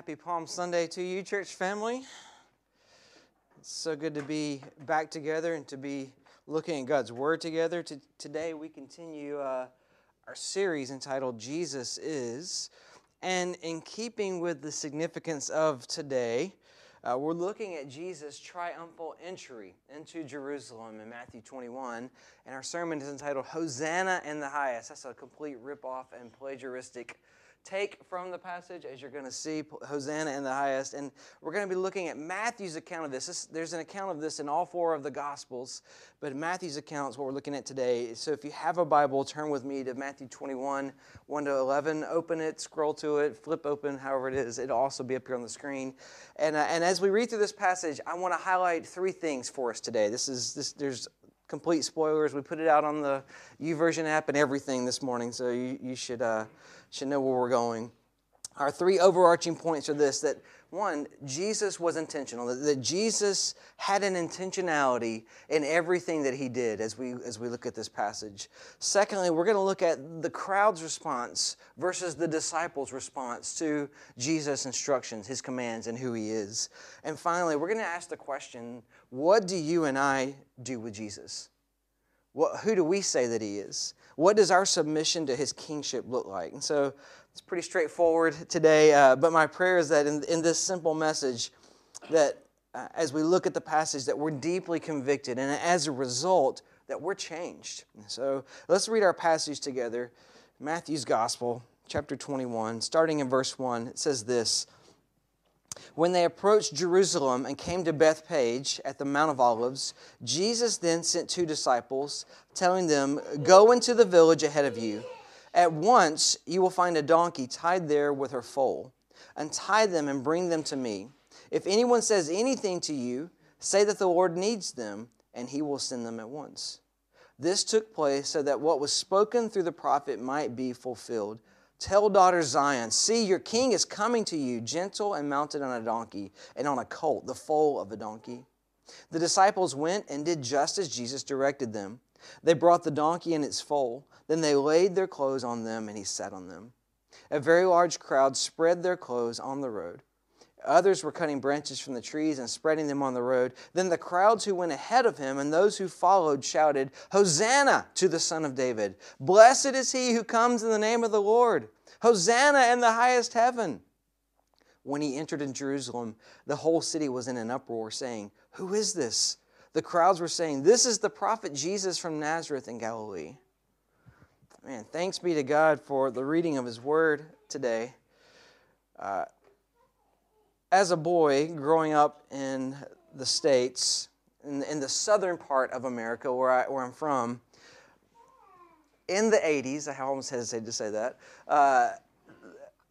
Happy Palm Sunday to you, church family. It's so good to be back together and to be looking at God's Word together. To, today, we continue uh, our series entitled Jesus Is. And in keeping with the significance of today, uh, we're looking at Jesus' triumphal entry into Jerusalem in Matthew 21, and our sermon is entitled Hosanna in the Highest. That's a complete ripoff and plagiaristic take from the passage, as you're going to see, Hosanna in the highest. And we're going to be looking at Matthew's account of this. this. There's an account of this in all four of the Gospels, but Matthew's account is what we're looking at today. So if you have a Bible, turn with me to Matthew 21, 1 to 11. Open it, scroll to it, flip open, however it is. It'll also be up here on the screen. And, uh, and as we read through this passage, I want to highlight three things for us today. This is this. There's complete spoilers. We put it out on the YouVersion app and everything this morning, so you, you should. Uh, should know where we're going. Our three overarching points are this that one, Jesus was intentional, that, Jesus had an intentionality in everything that he did as we, as we look at this passage. Secondly, we're going to look at the crowd's response versus the disciples' response to Jesus' instructions, his commands, and who he is. And finally, we're going to ask the question what do you and I do with Jesus? What, who do we say that he is? What does our submission to his kingship look like? And so it's pretty straightforward today, uh, but my prayer is that in, in this simple message, that uh, as we look at the passage, that we're deeply convicted, and as a result, that we're changed. So let's read our passage together. Matthew's Gospel, chapter 21, starting in verse 1. It says this. When they approached Jerusalem and came to Bethphage at the Mount of Olives, Jesus then sent two disciples, telling them, Go into the village ahead of you. At once you will find a donkey tied there with her foal. Untie them and bring them to me. If anyone says anything to you, say that the Lord needs them, and he will send them at once. This took place so that what was spoken through the prophet might be fulfilled. Tell daughter Zion, see, your king is coming to you, gentle and mounted on a donkey, and on a colt, the foal of a donkey. The disciples went and did just as Jesus directed them. They brought the donkey and its foal. Then they laid their clothes on them, and he sat on them. A very large crowd spread their clothes on the road. Others were cutting branches from the trees and spreading them on the road. Then the crowds who went ahead of him and those who followed shouted, Hosanna to the Son of David! Blessed is he who comes in the name of the Lord! Hosanna in the highest heaven! When he entered in Jerusalem, the whole city was in an uproar, saying, Who is this? The crowds were saying, This is the prophet Jesus from Nazareth in Galilee. Man, thanks be to God for the reading of his word today. Uh, as a boy growing up in the States, in, in the southern part of America where, I, where I'm from, in the 80s, I almost hesitate to say that, uh,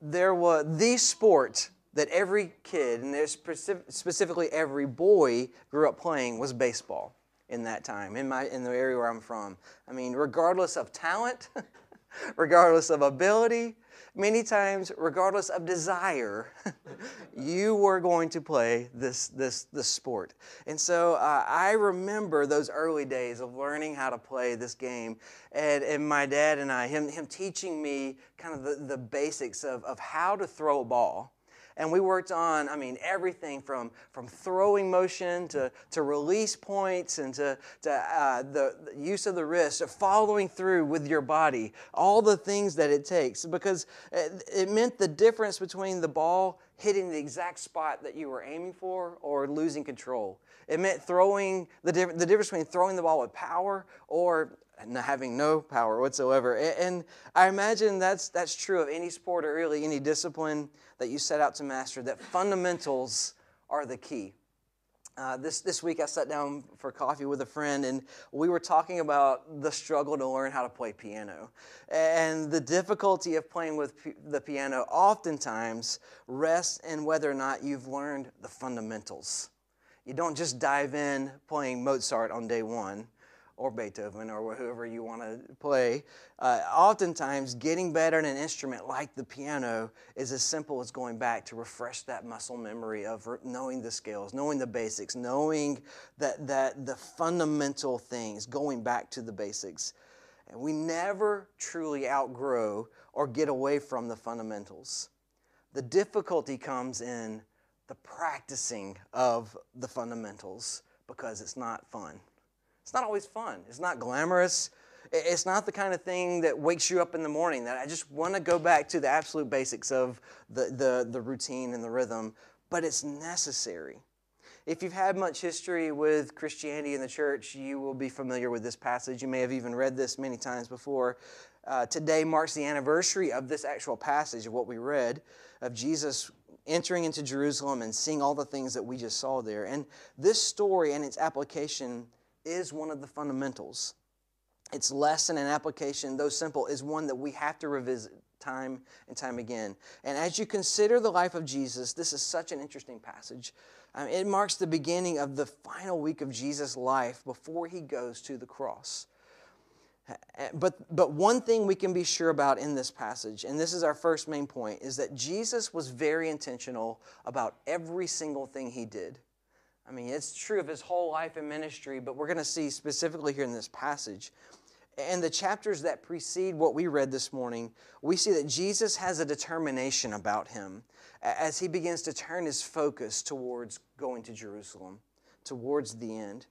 there was the sport that every kid, and specifically every boy, grew up playing was baseball in that time, in, my, in the area where I'm from. I mean, regardless of talent, regardless of ability, many times, regardless of desire, you were going to play this, this, this sport. And so uh, I remember those early days of learning how to play this game. And, and my dad and I, him, him teaching me kind of the, the basics of, of how to throw a ball and we worked on, I mean, everything from, from throwing motion to, to release points and to, to uh, the, the use of the wrist, following through with your body, all the things that it takes. Because it, it meant the difference between the ball hitting the exact spot that you were aiming for or losing control. It meant throwing the, the difference between throwing the ball with power or having no power whatsoever. And I imagine that's, that's true of any sport or really any discipline that you set out to master, that fundamentals are the key. Uh, this, this week I sat down for coffee with a friend and we were talking about the struggle to learn how to play piano. And the difficulty of playing with p- the piano oftentimes rests in whether or not you've learned the fundamentals. You don't just dive in playing Mozart on day one or Beethoven or whoever you want to play. Uh, oftentimes, getting better at an instrument like the piano is as simple as going back to refresh that muscle memory of knowing the scales, knowing the basics, knowing that, that the fundamental things, going back to the basics. And we never truly outgrow or get away from the fundamentals. The difficulty comes in the practicing of the fundamentals because it's not fun. It's not always fun. It's not glamorous. It's not the kind of thing that wakes you up in the morning that I just want to go back to the absolute basics of the, the, the routine and the rhythm, but it's necessary. If you've had much history with Christianity in the church, you will be familiar with this passage. You may have even read this many times before. Uh, today marks the anniversary of this actual passage of what we read of Jesus entering into Jerusalem and seeing all the things that we just saw there. And this story and its application is one of the fundamentals. Its lesson and application, though simple, is one that we have to revisit time and time again. And as you consider the life of Jesus, this is such an interesting passage um, it marks the beginning of the final week of Jesus' life before he goes to the cross. But, but one thing we can be sure about in this passage, and this is our first main point, is that Jesus was very intentional about every single thing he did. I mean, it's true of his whole life and ministry, but we're going to see specifically here in this passage. And the chapters that precede what we read this morning, we see that Jesus has a determination about him as he begins to turn his focus towards going to Jerusalem, towards the end.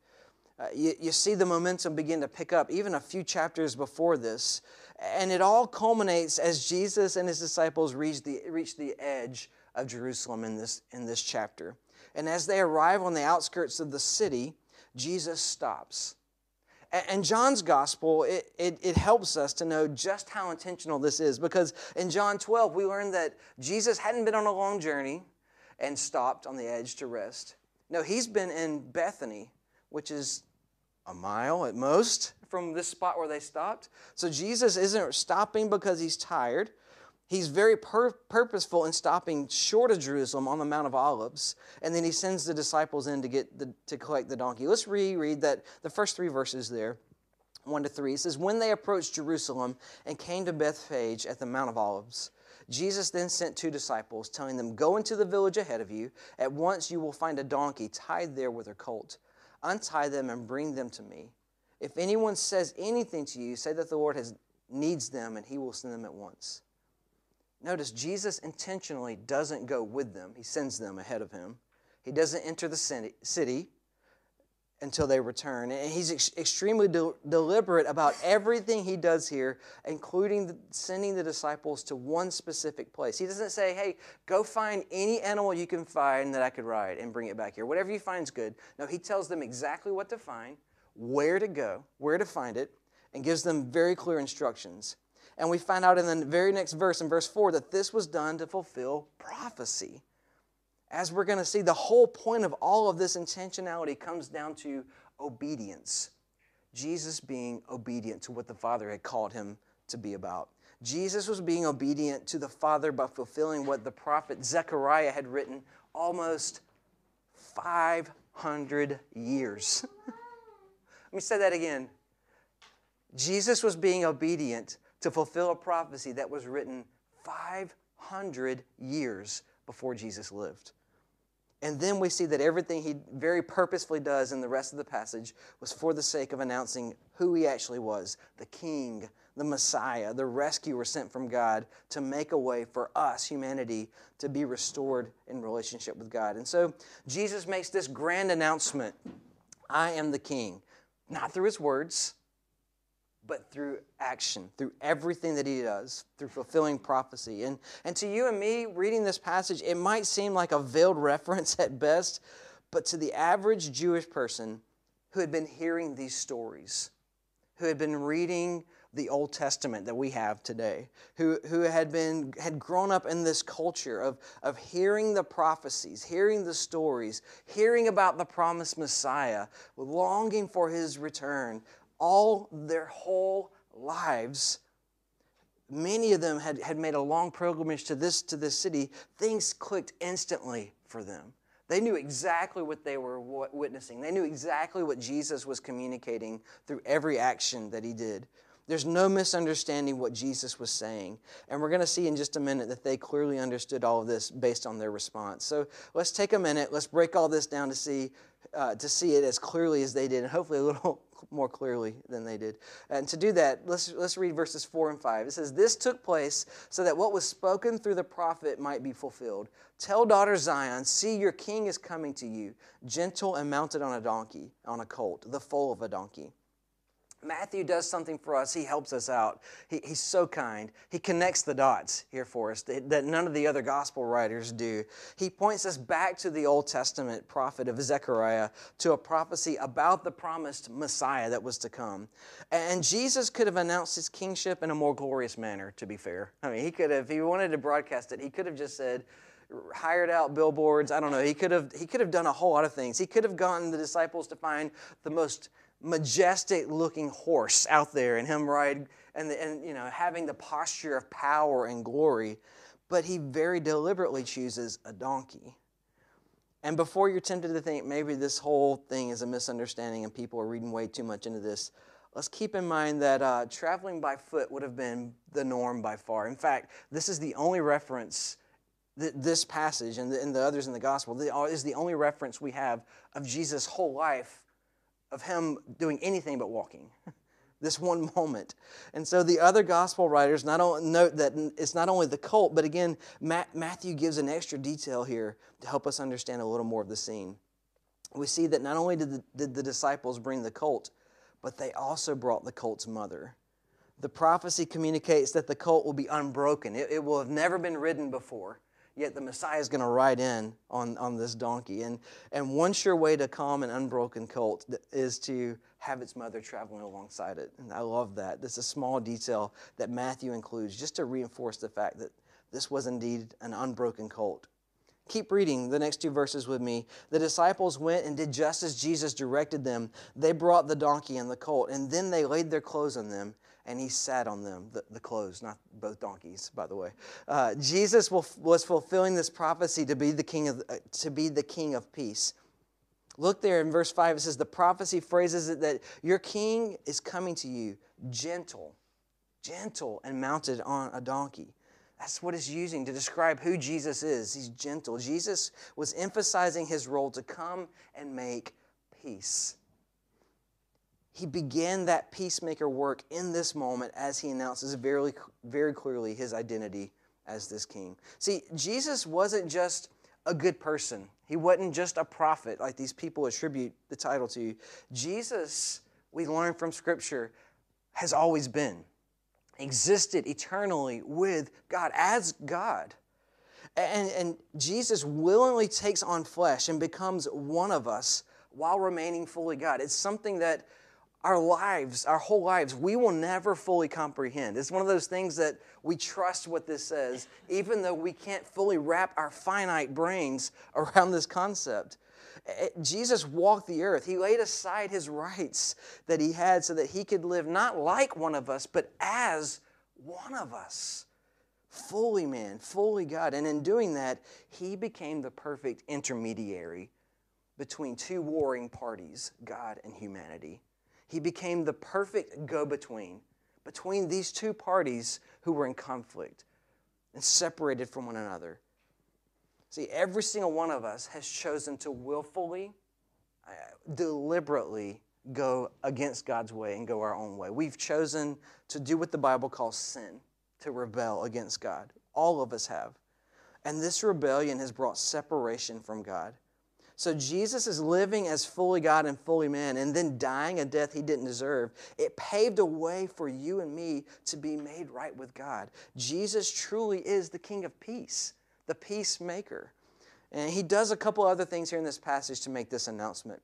Uh, you, you see the momentum begin to pick up even a few chapters before this. And it all culminates as Jesus and his disciples reach the, reach the edge of Jerusalem in this, in this chapter. And as they arrive on the outskirts of the city, Jesus stops. And John's gospel, it, it, it, helps us to know just how intentional this is because in John 12, we learn that Jesus hadn't been on a long journey and stopped on the edge to rest. No, he's been in Bethany, which is a mile at most from this spot where they stopped. So Jesus isn't stopping because he's tired. He's very pur- purposeful in stopping short of Jerusalem on the Mount of Olives, and then he sends the disciples in to get the, to collect the donkey. Let's reread that the first three verses there, one to three. It says, "When they approached Jerusalem and came to Bethphage at the Mount of Olives, Jesus then sent two disciples, telling them, "Go into the village ahead of you. At once you will find a donkey tied there with her colt. Untie them and bring them to me. If anyone says anything to you, say that the Lord has needs them, and He will send them at once." Notice Jesus intentionally doesn't go with them, he sends them ahead of him. He doesn't enter the city until they return. And he's ex- extremely de- deliberate about everything he does here, including the, sending the disciples to one specific place. He doesn't say, hey, go find any animal you can find that I could ride and bring it back here. Whatever you find is good. No, he tells them exactly what to find, where to go, where to find it, and gives them very clear instructions. And we find out in the very next verse, in verse 4, that this was done to fulfill prophecy. As we're going to see, the whole point of all of this intentionality comes down to obedience. Jesus being obedient to what the Father had called him to be about. Jesus was being obedient to the Father by fulfilling what the prophet Zechariah had written almost 500 years. Let me say that again. Jesus was being obedient to fulfill a prophecy that was written 500 years before Jesus lived. And then we see that everything he very purposefully does in the rest of the passage was for the sake of announcing who he actually was the King, the Messiah, the rescuer sent from God to make a way for us, humanity, to be restored in relationship with God. And so Jesus makes this grand announcement I am the King, not through his words, but through action, through everything that he does, through fulfilling prophecy. And, and to you and me, reading this passage, it might seem like a veiled reference at best, but to the average Jewish person who had been hearing these stories, who had been reading the Old Testament that we have today, who, who had been had grown up in this culture of, of hearing the prophecies, hearing the stories, hearing about the promised Messiah, longing for his return, all their whole lives, many of them had, had made a long pilgrimage to this, to this city, things clicked instantly for them. They knew exactly what they were witnessing. They knew exactly what Jesus was communicating through every action that he did. There's no misunderstanding what Jesus was saying. And we're going to see in just a minute that they clearly understood all of this based on their response. So let's take a minute. Let's break all this down to see, uh, to see it as clearly as they did, and hopefully a little more clearly than they did. And to do that, let's, let's read verses 4 and 5. It says, This took place so that what was spoken through the prophet might be fulfilled. Tell daughter Zion, see, your king is coming to you, gentle and mounted on a donkey, on a colt, the foal of a donkey. Matthew does something for us. He helps us out. He, he's so kind. He connects the dots here for us that, that, none of the other gospel writers do. He points us back to the Old Testament prophet of Zechariah to a prophecy about the promised Messiah that was to come. And Jesus could have announced his kingship in a more glorious manner, to be fair. I mean, he could have, if he wanted to broadcast it, he could have just said, hired out billboards. I don't know. He could have he could have done a whole lot of things. He could have gotten the disciples to find the most majestic looking horse out there and him ride and, and you know having the posture of power and glory but he very deliberately chooses a donkey. And before you're tempted to think maybe this whole thing is a misunderstanding and people are reading way too much into this let's keep in mind that uh, traveling by foot would have been the norm by far. In fact this is the only reference that this passage and the, and the others in the gospel is the only reference we have of jesus' whole life of him doing anything but walking. this one moment. And so the other gospel writers not only note that it's not only the cult, but again, Matthew gives an extra detail here to help us understand a little more of the scene. We see that not only did the, did the disciples bring the colt, but they also brought the colt's mother. The prophecy communicates that the colt will be unbroken. It, it will have never been ridden before yet the Messiah is going to ride in on, on this donkey. And, and one sure way to calm an unbroken colt is to have its mother traveling alongside it. And I love that. This is a small detail that Matthew includes just to reinforce the fact that this was indeed an unbroken colt. Keep reading the next two verses with me. The disciples went and did just as Jesus directed them. They brought the donkey and the colt, and then they laid their clothes on them and he sat on them, the, the clothes, not both donkeys, by the way. Uh, Jesus will, was fulfilling this prophecy to be the king of, uh, to be the king of peace. Look there in verse 5, it says, The prophecy phrases it that your king is coming to you, gentle, gentle, and mounted on a donkey. That's what it's using to describe who Jesus is. He's gentle. Jesus was emphasizing his role to come and make peace he began that peacemaker work in this moment as he announces very, very clearly his identity as this king. See, Jesus wasn't just a good person, he wasn't just a prophet like these people attribute the title to. Jesus, we learn from Scripture, has always been, existed eternally with God as God. And, and Jesus willingly takes on flesh and becomes one of us while remaining fully God. It's something that our lives, our whole lives, we will never fully comprehend. It's one of those things that we trust what this says, even though we can't fully wrap our finite brains around this concept. Jesus walked the earth. He laid aside his rights that he had so that he could live not like one of us, but as one of us. Fully man, fully God. And in doing that, he became the perfect intermediary between two warring parties, God and humanity. He became the perfect go between between these two parties who were in conflict and separated from one another. See, every single one of us has chosen to willfully, uh, deliberately go against God's way and go our own way. We've chosen to do what the Bible calls sin, to rebel against God. All of us have. And this rebellion has brought separation from God. So Jesus is living as fully God and fully man and then dying a death he didn't deserve. It paved a way for you and me to be made right with God. Jesus truly is the King of peace, the peacemaker. And he does a couple other things here in this passage to make this announcement.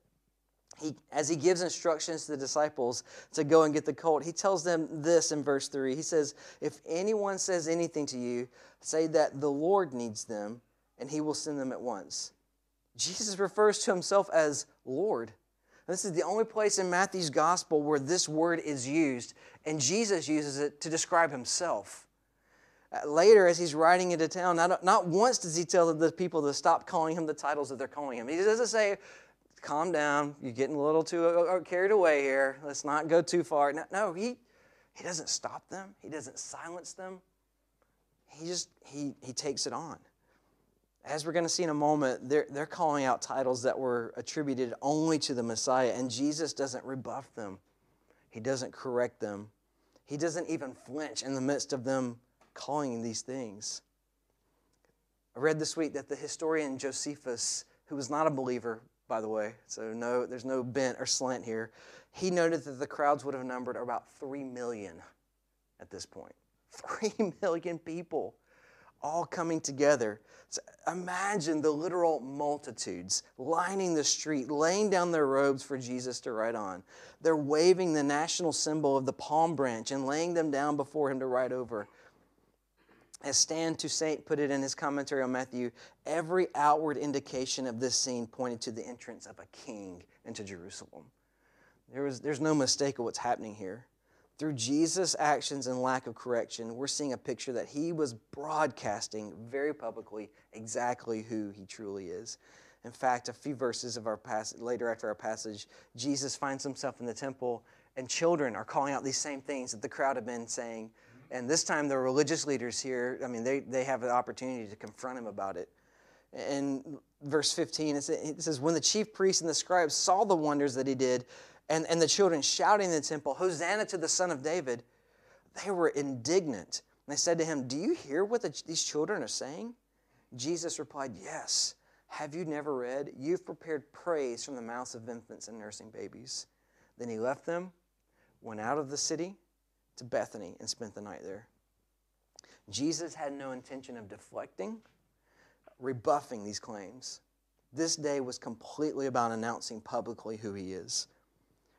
He, as he gives instructions to the disciples to go and get the colt, he tells them this in verse 3. He says, If anyone says anything to you, say that the Lord needs them, and he will send them at once. Jesus refers to himself as Lord. This is the only place in Matthew's gospel where this word is used, and Jesus uses it to describe himself. Uh, later, as he's riding into town, not, not once does he tell the people to stop calling him the titles that they're calling him. He doesn't say, calm down, you're getting a little too uh, uh, carried away here, let's not go too far. No, no he, He doesn't stop them, He doesn't silence them. He just he he takes it on. As we're going to see in a moment, they're, they're calling out titles that were attributed only to the Messiah, and Jesus doesn't rebuff them. He doesn't correct them. He doesn't even flinch in the midst of them calling these things. I read this week that the historian Josephus, who was not a believer, by the way, so no, there's no bent or slant here, he noted that the crowds would have numbered about 3 million at this point. 3 million people all coming together. So imagine the literal multitudes lining the street, laying down their robes for Jesus to ride on. They're waving the national symbol of the palm branch and laying them down before him to ride over. As Stan Toussaint put it in his commentary on Matthew, every outward indication of this scene pointed to the entrance of a king into Jerusalem. There was, there's no mistake of what's happening here. Through Jesus' actions and lack of correction, we're seeing a picture that he was broadcasting very publicly exactly who he truly is. In fact, a few verses of our passage, later after our passage, Jesus finds himself in the temple, and children are calling out these same things that the crowd had been saying. And this time, the religious leaders here, I mean, they, they have an opportunity to confront him about it. In verse 15, it says, When the chief priests and the scribes saw the wonders that he did, and, and the children shouting in the temple, Hosanna to the Son of David, they were indignant. And they said to him, Do you hear what the, these children are saying? Jesus replied, Yes. Have you never read? You've prepared praise from the mouths of infants and nursing babies. Then he left them, went out of the city to Bethany, and spent the night there. Jesus had no intention of deflecting, rebuffing these claims. This day was completely about announcing publicly who he is.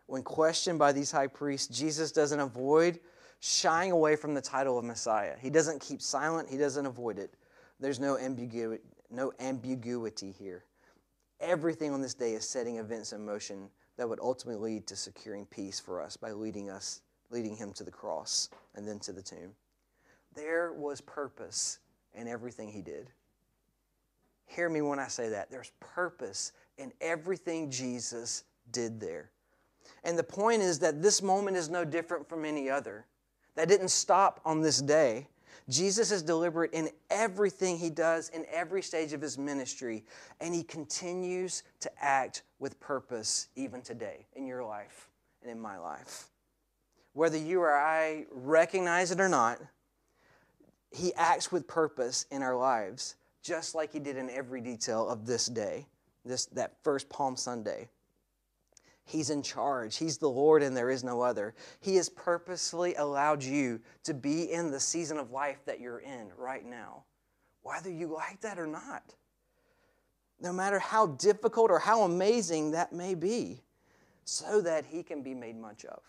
When questioned by these high priests, Jesus doesn't avoid shying away from the title of Messiah. He doesn't keep silent, he doesn't avoid it. There's no ambiguity, no ambiguity here. Everything on this day is setting events in motion that would ultimately lead to securing peace for us by leading us leading him to the cross and then to the tomb. There was purpose in everything he did. Hear me when I say that. There's purpose in everything Jesus did there. And the point is that this moment is no different from any other. That didn't stop on this day. Jesus is deliberate in everything he does in every stage of his ministry, and he continues to act with purpose even today in your life and in my life. Whether you or I recognize it or not, he acts with purpose in our lives, just like he did in every detail of this day, this, that first Palm Sunday. He's in charge. He's the Lord, and there is no other. He has purposely allowed you to be in the season of life that you're in right now, whether you like that or not. No matter how difficult or how amazing that may be, so that He can be made much of.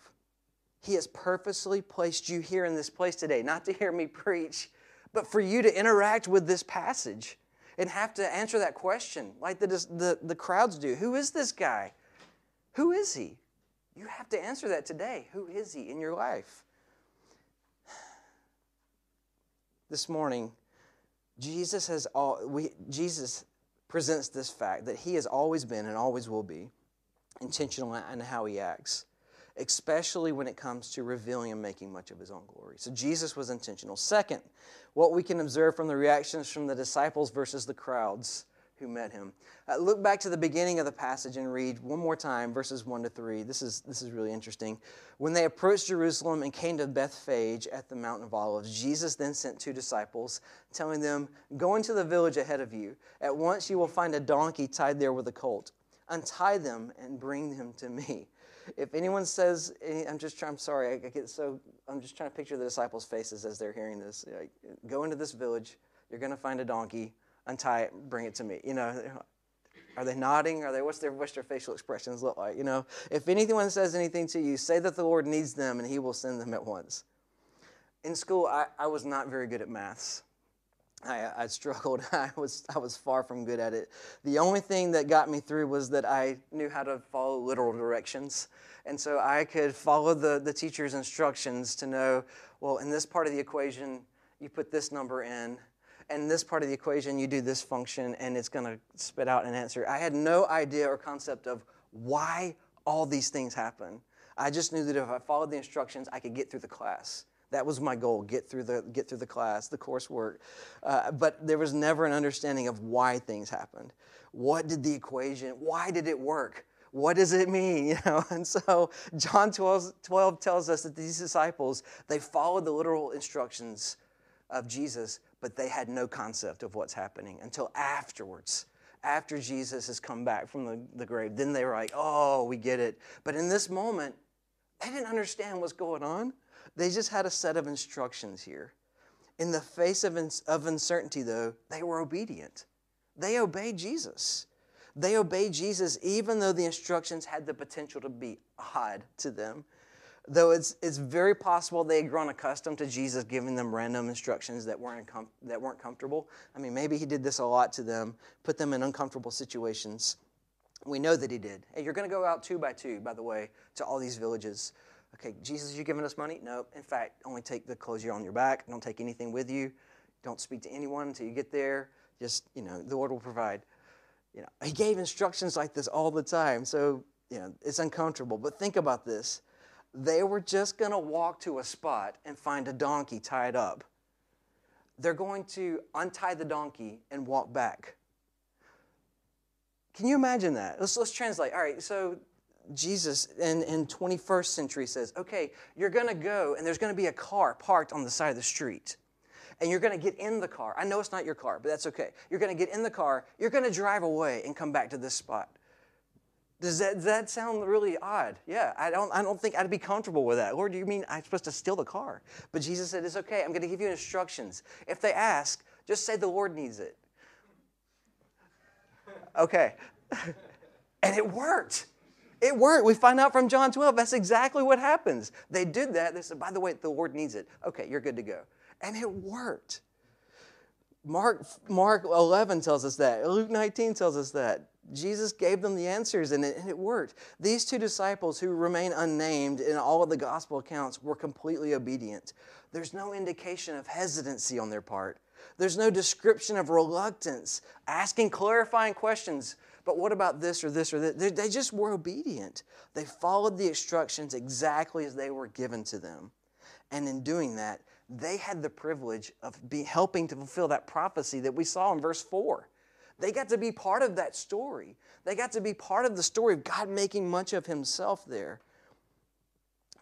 He has purposely placed you here in this place today, not to hear me preach, but for you to interact with this passage and have to answer that question like the, the, the crowds do Who is this guy? Who is he? You have to answer that today. Who is he in your life? This morning, Jesus has all we Jesus presents this fact that he has always been and always will be intentional in how he acts, especially when it comes to revealing and making much of his own glory. So Jesus was intentional. Second, what we can observe from the reactions from the disciples versus the crowds who met him. Uh, look back to the beginning of the passage and read one more time, verses 1 to 3. This is, this is really interesting. When they approached Jerusalem and came to Bethphage at the Mountain of Olives, Jesus then sent two disciples, telling them, Go into the village ahead of you. At once you will find a donkey tied there with a colt. Untie them and bring them to me. If anyone says, I'm just trying, I'm sorry, I get so, I'm just trying to picture the disciples' faces as they're hearing this. Like, Go into this village, you're going to find a donkey untie it, bring it to me. You know, are they nodding? Are they what's their what's their facial expressions look like? You know, if anyone says anything to you, say that the Lord needs them and He will send them at once. In school, I, I was not very good at maths. I, I struggled. I was I was far from good at it. The only thing that got me through was that I knew how to follow literal directions, and so I could follow the the teacher's instructions to know. Well, in this part of the equation, you put this number in, and this part of the equation, you do this function, and it's going to spit out an answer. I had no idea or concept of why all these things happen. I just knew that if I followed the instructions, I could get through the class. That was my goal: get through the get through the class, the coursework. Uh, but there was never an understanding of why things happened. What did the equation? Why did it work? What does it mean? You know, and so John 12, 12 tells us that these disciples they followed the literal instructions of Jesus, but they had no concept of what's happening until afterwards after Jesus has come back from the, the grave. Then they were like, oh, we get it. But in this moment, they didn't understand what's going on. They just had a set of instructions here. In the face of, of uncertainty, though, they were obedient. They obeyed Jesus. They obeyed Jesus even though the instructions had the potential to be odd to them though it's, it's very possible they had grown accustomed to Jesus giving them random instructions that weren't, com- that weren't comfortable. I mean, maybe he did this a lot to them, put them in uncomfortable situations. We know that he did. Hey, you're going to go out two by two, by the way, to all these villages. Okay, Jesus, you giving us money? No. In fact, only take the clothes you're on your back. Don't take anything with you. Don't speak to anyone until you get there. Just, you know, the Lord will provide. You know, he gave instructions like this all the time. So, you know, it's uncomfortable. But think about this they were just going to walk to a spot and find a donkey tied up. They're going to untie the donkey and walk back. Can you imagine that? Let's, let's translate. All right, so Jesus in, in 21st century says, okay, you're going to go and there's going to be a car parked on the side of the street. And you're going to get in the car. I know it's not your car, but that's okay. You're going to get in the car. You're going to drive away and come back to this spot. Does that, does that sound really odd? Yeah, I don't, I don't think I'd be comfortable with that. Lord, do you mean I'm supposed to steal the car? But Jesus said, It's okay. I'm going to give you instructions. If they ask, just say the Lord needs it. Okay. and it worked. It worked. We find out from John 12 that's exactly what happens. They did that. They said, By the way, the Lord needs it. Okay, you're good to go. And it worked. Mark, Mark 11 tells us that. Luke 19 tells us that. Jesus gave them the answers and it, and it, worked. These two disciples, who remain unnamed in all of the gospel accounts, were completely obedient. There's no indication of hesitancy on their part, there's no description of reluctance, asking clarifying questions. But what about this or this or that? They just were obedient. They followed the instructions exactly as they were given to them. And in doing that, they had the privilege of be helping to fulfill that prophecy that we saw in verse 4 they got to be part of that story. They got to be part of the story of God making much of Himself there.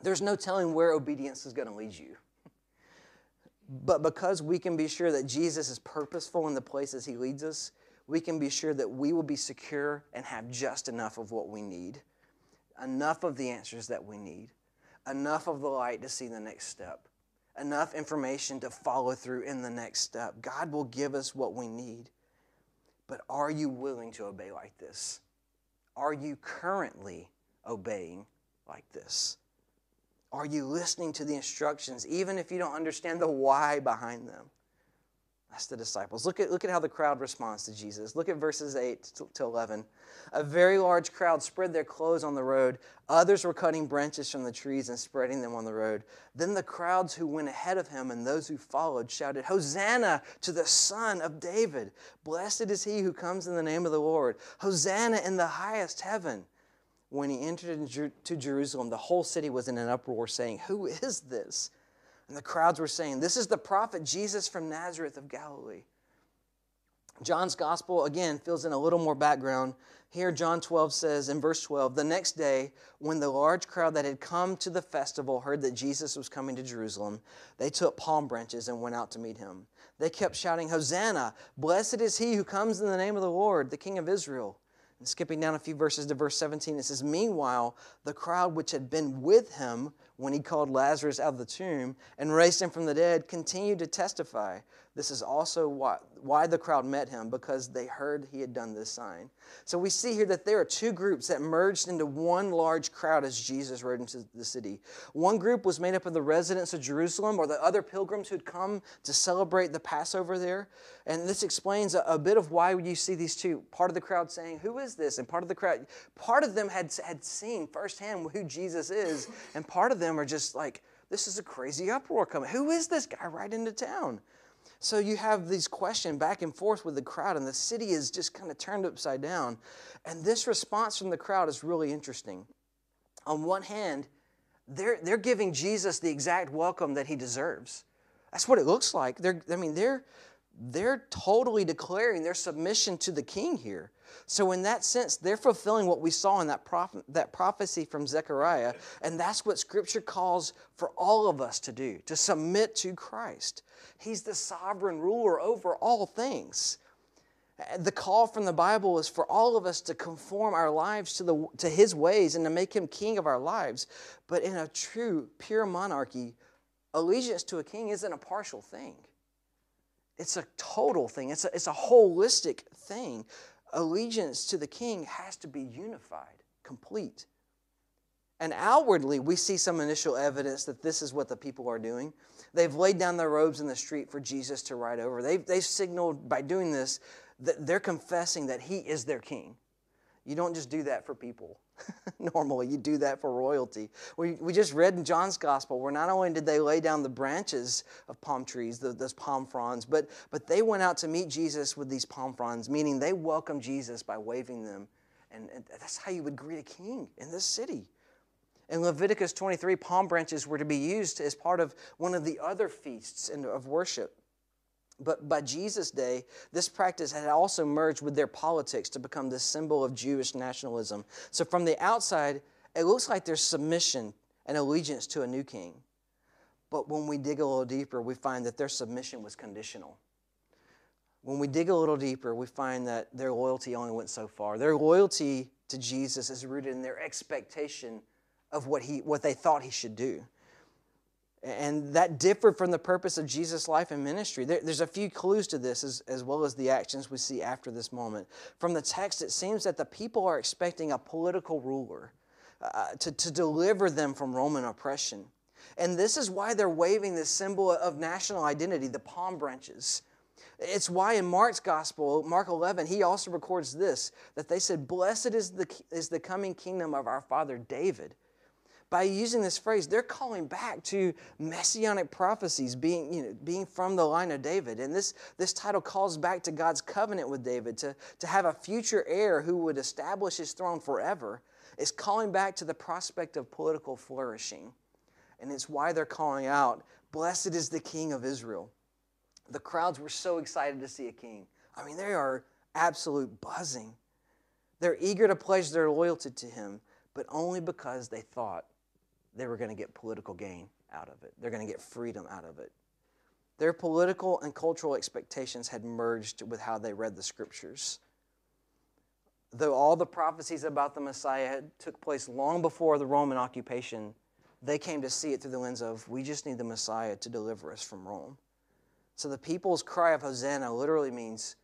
There's no telling where obedience is going to lead you. But because we can be sure that Jesus is purposeful in the places He leads us, we can be sure that we will be secure and have just enough of what we need, enough of the answers that we need, enough of the light to see the next step, enough information to follow through in the next step. God will give us what we need. But are you willing to obey like this? Are you currently obeying like this? Are you listening to the instructions, even if you don't understand the why behind them? That's the disciples. Look at, look at how the crowd responds to Jesus. Look at verses 8 to 11. A very large crowd spread their clothes on the road. Others were cutting branches from the trees and spreading them on the road. Then the crowds who went ahead of him and those who followed shouted, Hosanna to the Son of David! Blessed is he who comes in the name of the Lord! Hosanna in the highest heaven! When he entered into Jerusalem, the whole city was in an uproar, saying, Who is this? And the crowds were saying, This is the prophet Jesus from Nazareth of Galilee. John's gospel, again, fills in a little more background. Here, John 12 says in verse 12, The next day, when the large crowd that had come to the festival heard that Jesus was coming to Jerusalem, they took palm branches and went out to meet him. They kept shouting, Hosanna! Blessed is he who comes in the name of the Lord, the King of Israel. And skipping down a few verses to verse 17, it says, Meanwhile, the crowd which had been with him when he called Lazarus out of the tomb and raised him from the dead continued to testify. This is also why, why the crowd met him, because they heard he had done this sign. So we see here that there are two groups that merged into one large crowd as Jesus rode into the city. One group was made up of the residents of Jerusalem or the other pilgrims who'd come to celebrate the Passover there. And this explains a, a bit of why you see these two. Part of the crowd saying, Who is this? And part of the crowd, part of them had, had seen firsthand who Jesus is, and part of them are just like, This is a crazy uproar coming. Who is this guy right into town? So you have these questions back and forth with the crowd, and the city is just kind of turned upside down. And this response from the crowd is really interesting. On one hand, they're, they're giving Jesus the exact welcome that he deserves. That's what it looks like. They're, I mean, they're, they're totally declaring their submission to the king here. So, in that sense, they're fulfilling what we saw in that, that prophecy from Zechariah, and that's what Scripture calls for all of us to do to submit to Christ. He's the sovereign ruler over all things. The call from the Bible is for all of us to conform our lives to, the, to His ways and to make Him king of our lives. But in a true, pure monarchy, allegiance to a king isn't a partial thing, it's a total thing, it's a, it's a holistic thing. Allegiance to the king has to be unified, complete. And outwardly, we see some initial evidence that this is what the people are doing. They've laid down their robes in the street for Jesus to ride over. They've, they've signaled by doing this that they're confessing that he is their king. You don't just do that for people. Normally, you do that for royalty. We, we just read in John's gospel where not only did they lay down the branches of palm trees, the, those palm fronds, but, but they went out to meet Jesus with these palm fronds, meaning they welcomed Jesus by waving them. And, and that's how you would greet a king in this city. In Leviticus 23, palm branches were to be used as part of one of the other feasts of worship. But by Jesus' day, this practice had also merged with their politics to become the symbol of Jewish nationalism. So from the outside, it looks like there's submission and allegiance to a new king. But when we dig a little deeper, we find that their submission was conditional. When we dig a little deeper, we find that their loyalty only went so far. Their loyalty to Jesus is rooted in their expectation of what, he, what they thought he should do. And that differed from the purpose of Jesus' life and ministry. There, there's a few clues to this, as, as well as the actions we see after this moment. From the text, it seems that the people are expecting a political ruler uh, to, to deliver them from Roman oppression. And this is why they're waving this symbol of national identity, the palm branches. It's why in Mark's gospel, Mark 11, he also records this that they said, Blessed is the, is the coming kingdom of our father David by using this phrase, they're calling back to messianic prophecies being, you know, being from the line of David. And this, this title calls back to God's covenant with David to, to have a future heir who would establish his throne forever. It's calling back to the prospect of political flourishing. And it's why they're calling out, Blessed is the King of Israel. The crowds were so excited to see a king. I mean, they are absolute buzzing. They're eager to pledge their loyalty to him, but only because they thought they were going to get political gain out of it. They're going to get freedom out of it. Their political and cultural expectations had merged with how they read the scriptures. Though all the prophecies about the Messiah had took place long before the Roman occupation, they came to see it through the lens of we just need the Messiah to deliver us from Rome. So the people's cry of Hosanna literally means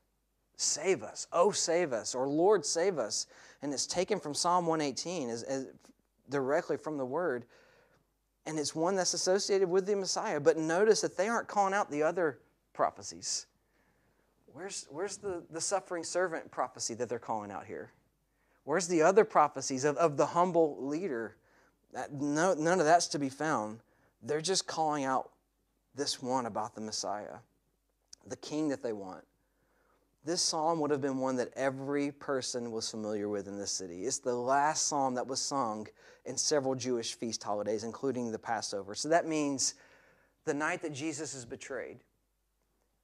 save us, oh save us, or Lord save us. And it's taken from Psalm 118 as, as directly from the word and it's one that's associated with the Messiah. But notice that they aren't calling out the other prophecies. Where's, where's the, the suffering servant prophecy that they're calling out here? Where's the other prophecies of, of the humble leader? That, no, none of that's to be found. They're just calling out this one about the Messiah, the king that they want. This psalm would have been one that every person was familiar with in this city. It's the last psalm that was sung in several Jewish feast holidays, including the Passover. So that means the night that Jesus is betrayed,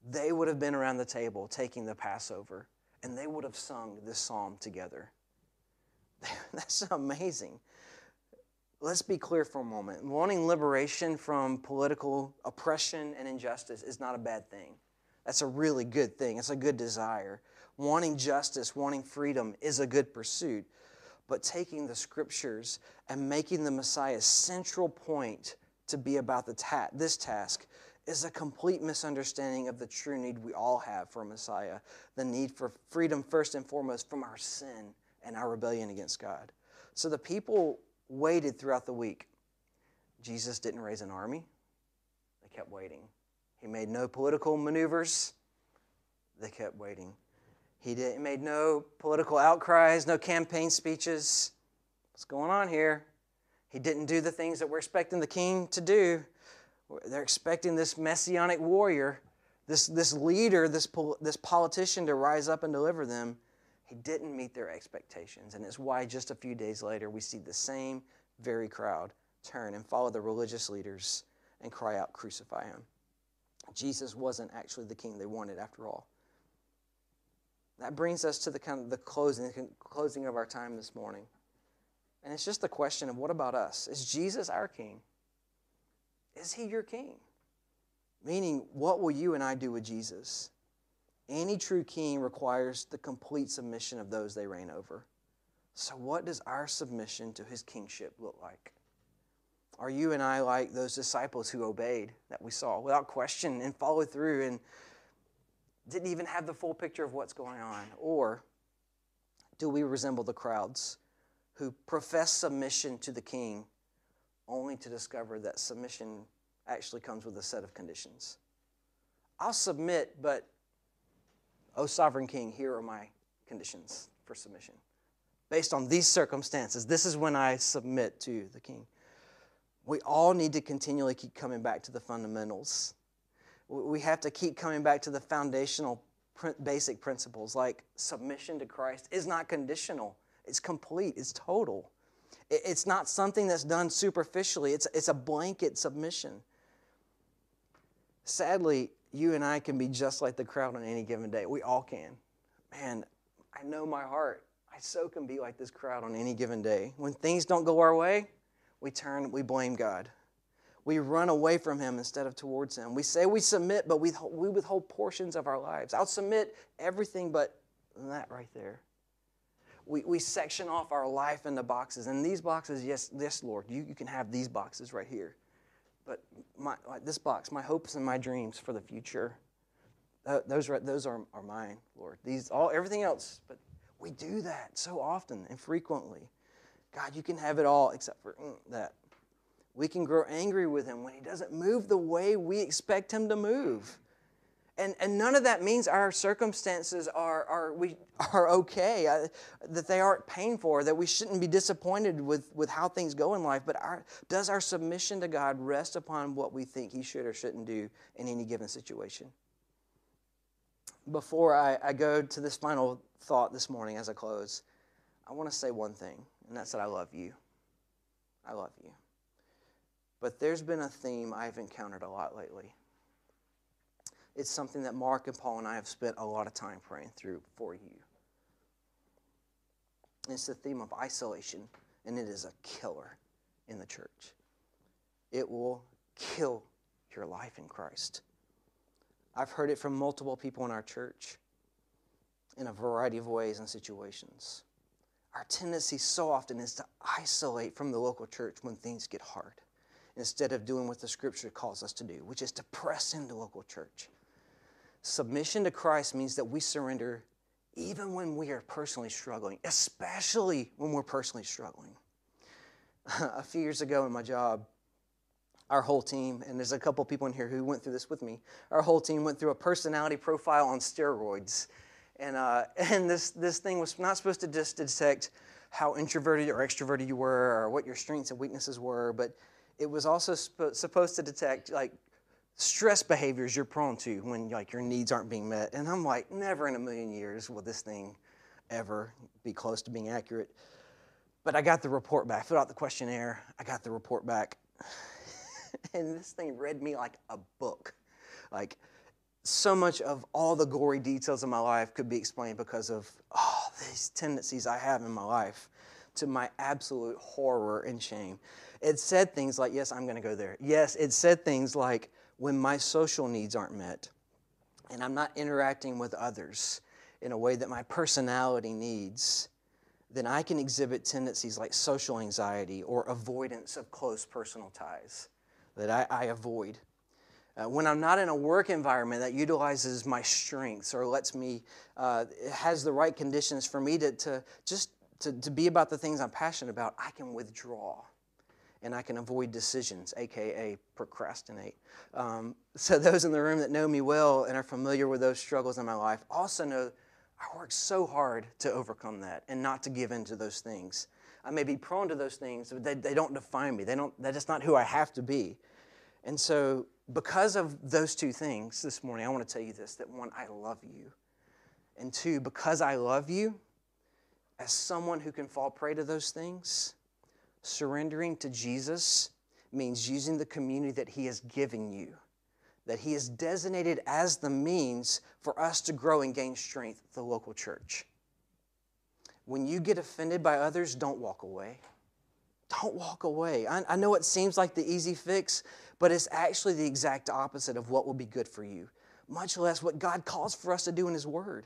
they would have been around the table taking the Passover, and they would have sung this psalm together. That's amazing. Let's be clear for a moment. Wanting liberation from political oppression and injustice is not a bad thing. That's a really good thing. It's a good desire. Wanting justice, wanting freedom is a good pursuit but taking the scriptures and making the Messiah's central point to be about the ta- this task is a complete misunderstanding of the true need we all have for a Messiah the need for freedom, first and foremost, from our sin and our rebellion against God. So the people waited throughout the week. Jesus didn't raise an army, they kept waiting. He made no political maneuvers, they kept waiting. He did, made no political outcries, no campaign speeches. What's going on here? He didn't do the things that we're expecting the king to do. They're expecting this messianic warrior, this, this leader, this, this politician to rise up and deliver them. He didn't meet their expectations. And it's why just a few days later we see the same very crowd turn and follow the religious leaders and cry out, Crucify him. Jesus wasn't actually the king they wanted after all. That brings us to the kind of the closing, closing of our time this morning. And it's just the question of what about us? Is Jesus our king? Is he your king? Meaning, what will you and I do with Jesus? Any true king requires the complete submission of those they reign over. So, what does our submission to his kingship look like? Are you and I like those disciples who obeyed that we saw without question and followed through and didn't even have the full picture of what's going on? Or do we resemble the crowds who profess submission to the king only to discover that submission actually comes with a set of conditions? I'll submit, but, oh, sovereign king, here are my conditions for submission. Based on these circumstances, this is when I submit to the king we all need to continually keep coming back to the fundamentals. We have to keep coming back to the foundational basic principles like submission to Christ is not conditional, it's complete, it's total. It's not something that's done superficially, it's, it's a blanket submission. Sadly, you and I can be just like the crowd on any given day. We all can. Man, I know my heart. I so can be like this crowd on any given day. When things don't go our way, we turn, we blame God. We run away from Him instead of towards Him. We say we submit, but we, we withhold portions of our lives. I'll submit everything but that right there. We, we section off our life into boxes. And these boxes, yes, yes, Lord, you, you can have these boxes right here. But my, like this box, my hopes and my dreams for the future, uh, those, are, those are, are mine, Lord. These, all, everything else, but we do that so often and frequently. God, you can have it all except for mm, that. We can grow angry with him when he doesn't move the way we expect him to move. And, and none of that means our circumstances are, are, we, are okay, uh, that they aren't painful, or that we shouldn't be disappointed with, with how things go in life. But our, does our submission to God rest upon what we think He should or shouldn't do in any given situation? Before I, I go to this final thought this morning as I close, I want to say one thing and that's that I love you. I love you. But there's been a theme I've encountered a lot lately. It's something that Mark and Paul and I have spent a lot of time praying through for you. It's the theme of isolation, and it is a killer in the church. It will kill your life in Christ. I've heard it from multiple people in our church in a variety of ways and situations. Our tendency so often is to isolate from the local church when things get hard instead of doing what the scripture calls us to do, which is to press into local church. Submission to Christ means that we surrender even when we are personally struggling, especially when we're personally struggling. a few years ago in my job, our whole team, and there's a couple people in here who went through this with me, our whole team went through a personality profile on steroids. And, uh, and this, this thing was not supposed to just detect how introverted or extroverted you were or what your strengths and weaknesses were, but it was also sp- supposed to detect like stress behaviors you're prone to when like your needs aren't being met. And I'm like, never in a million years will this thing ever be close to being accurate. But I got the report back, I filled out the questionnaire, I got the report back. and this thing read me like a book. Like so much of all the gory details of my life could be explained because of oh, these tendencies I have in my life to my absolute horror and shame. It said things like, Yes, I'm going to go there. Yes, it said things like, When my social needs aren't met and I'm not interacting with others in a way that my personality needs, then I can exhibit tendencies like social anxiety or avoidance of close personal ties that I, I avoid uh, when I'm not in a work environment that utilizes my strengths or lets me, uh, has the right conditions for me to, to just to, to be about the things I'm passionate about, I can withdraw and I can avoid decisions, aka procrastinate. Um, so, those in the room that know me well and are familiar with those struggles in my life also know I work so hard to overcome that and not to give in to those things. I may be prone to those things, but they, they don't define me. They don't, that's just not who I have to be. And so, because of those two things this morning, I want to tell you this that one, I love you. And two, because I love you, as someone who can fall prey to those things, surrendering to Jesus means using the community that He has given you, that He has designated as the means for us to grow and gain strength, the local church. When you get offended by others, don't walk away. Don't walk away. I, I know it seems like the easy fix, but it's actually the exact opposite of what will be good for you, much less what God calls for us to do in His Word.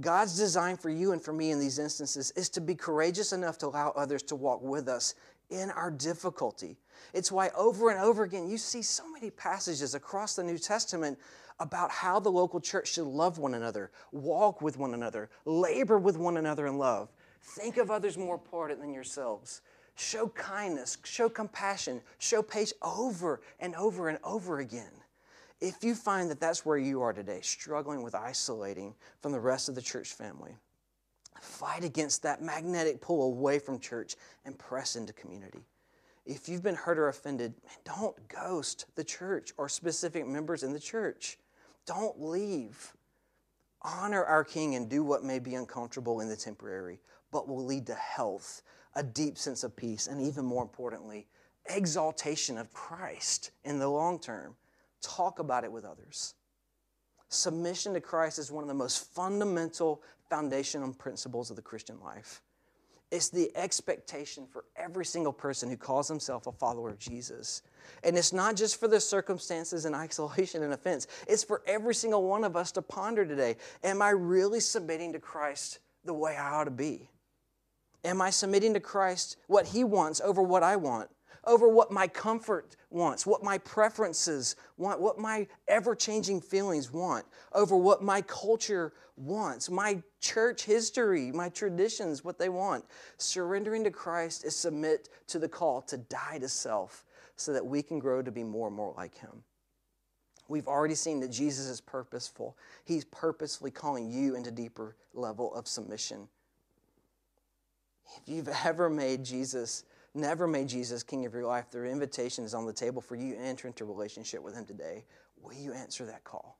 God's design for you and for me in these instances is to be courageous enough to allow others to walk with us in our difficulty. It's why over and over again you see so many passages across the New Testament about how the local church should love one another, walk with one another, labor with one another in love, think of others more important than yourselves, show kindness, show compassion, show patience over and over and over again. If you find that that's where you are today, struggling with isolating from the rest of the church family, fight against that magnetic pull away from church and press into community. If you've been hurt or offended, don't ghost the church or specific members in the church. Don't leave. Honor our King and do what may be uncomfortable in the temporary, but will lead to health, a deep sense of peace, and even more importantly, exaltation of Christ in the long term. Talk about it with others. Submission to Christ is one of the most fundamental foundational principles of the Christian life. It's the expectation for every single person who calls himself a follower of Jesus. And it's not just for the circumstances and isolation and offense, it's for every single one of us to ponder today. Am I really submitting to Christ the way I ought to be? Am I submitting to Christ what He wants over what I want? over what my comfort wants, what my preferences want, what my ever changing feelings want, over what my culture wants, my church history, my traditions, what they want. Surrendering to Christ is submit to the call to die to self so that we can grow to be more and more like Him. We've already seen that Jesus is purposeful. He's purposefully calling you into deeper level of submission. If you've ever made Jesus never made Jesus king of your life, their invitation is on the table for you to enter into relationship with him today. Will you answer that call?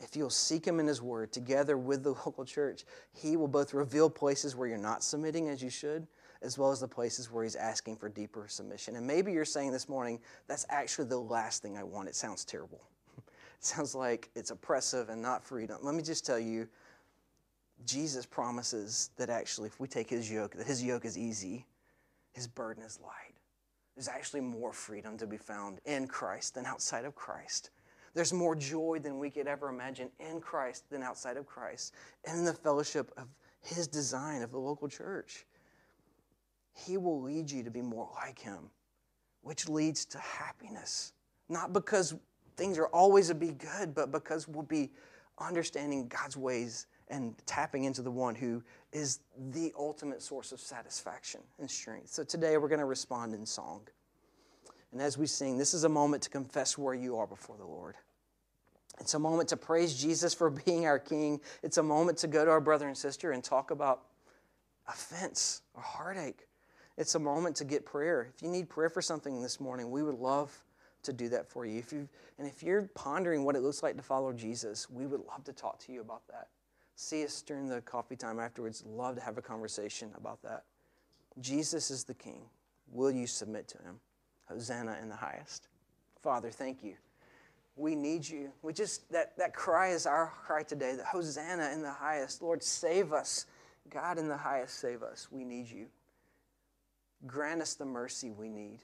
If you'll seek him in his word together with the local church, he will both reveal places where you're not submitting as you should, as well as the places where he's asking for deeper submission. And maybe you're saying this morning, that's actually the last thing I want. It sounds terrible. it sounds like it's oppressive and not freedom. Let me just tell you, Jesus promises that actually, if we take his yoke, that his yoke is easy his burden is light. There's actually more freedom to be found in Christ than outside of Christ. There's more joy than we could ever imagine in Christ than outside of Christ, and in the fellowship of His design of the local church. He will lead you to be more like Him, which leads to happiness. Not because things are always to be good, but because we'll be understanding God's ways and tapping into the one who is the ultimate source of satisfaction and strength. So today we're going to respond in song. And as we sing, this is a moment to confess where you are before the Lord. It's a moment to praise Jesus for being our King. It's a moment to go to our brother and sister and talk about offense or heartache. It's a moment to get prayer. If you need prayer for something this morning, we would love to do that for you. If you and if you're pondering what it looks like to follow Jesus, we would love to talk to you about that see us during the coffee time afterwards. Love to have a conversation about that. Jesus is the King. Will you submit to him? Hosanna in the highest. Father, thank you. We need you. We just that that cry is our cry today. That Hosanna in the highest. Lord, save us. God in the highest, save us. We need you. Grant us the mercy we need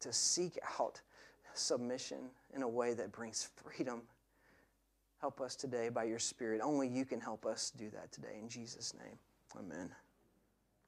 to seek out submission in a way that brings freedom Help us today by your Spirit. Only you can help us do that today. In Jesus' name, amen.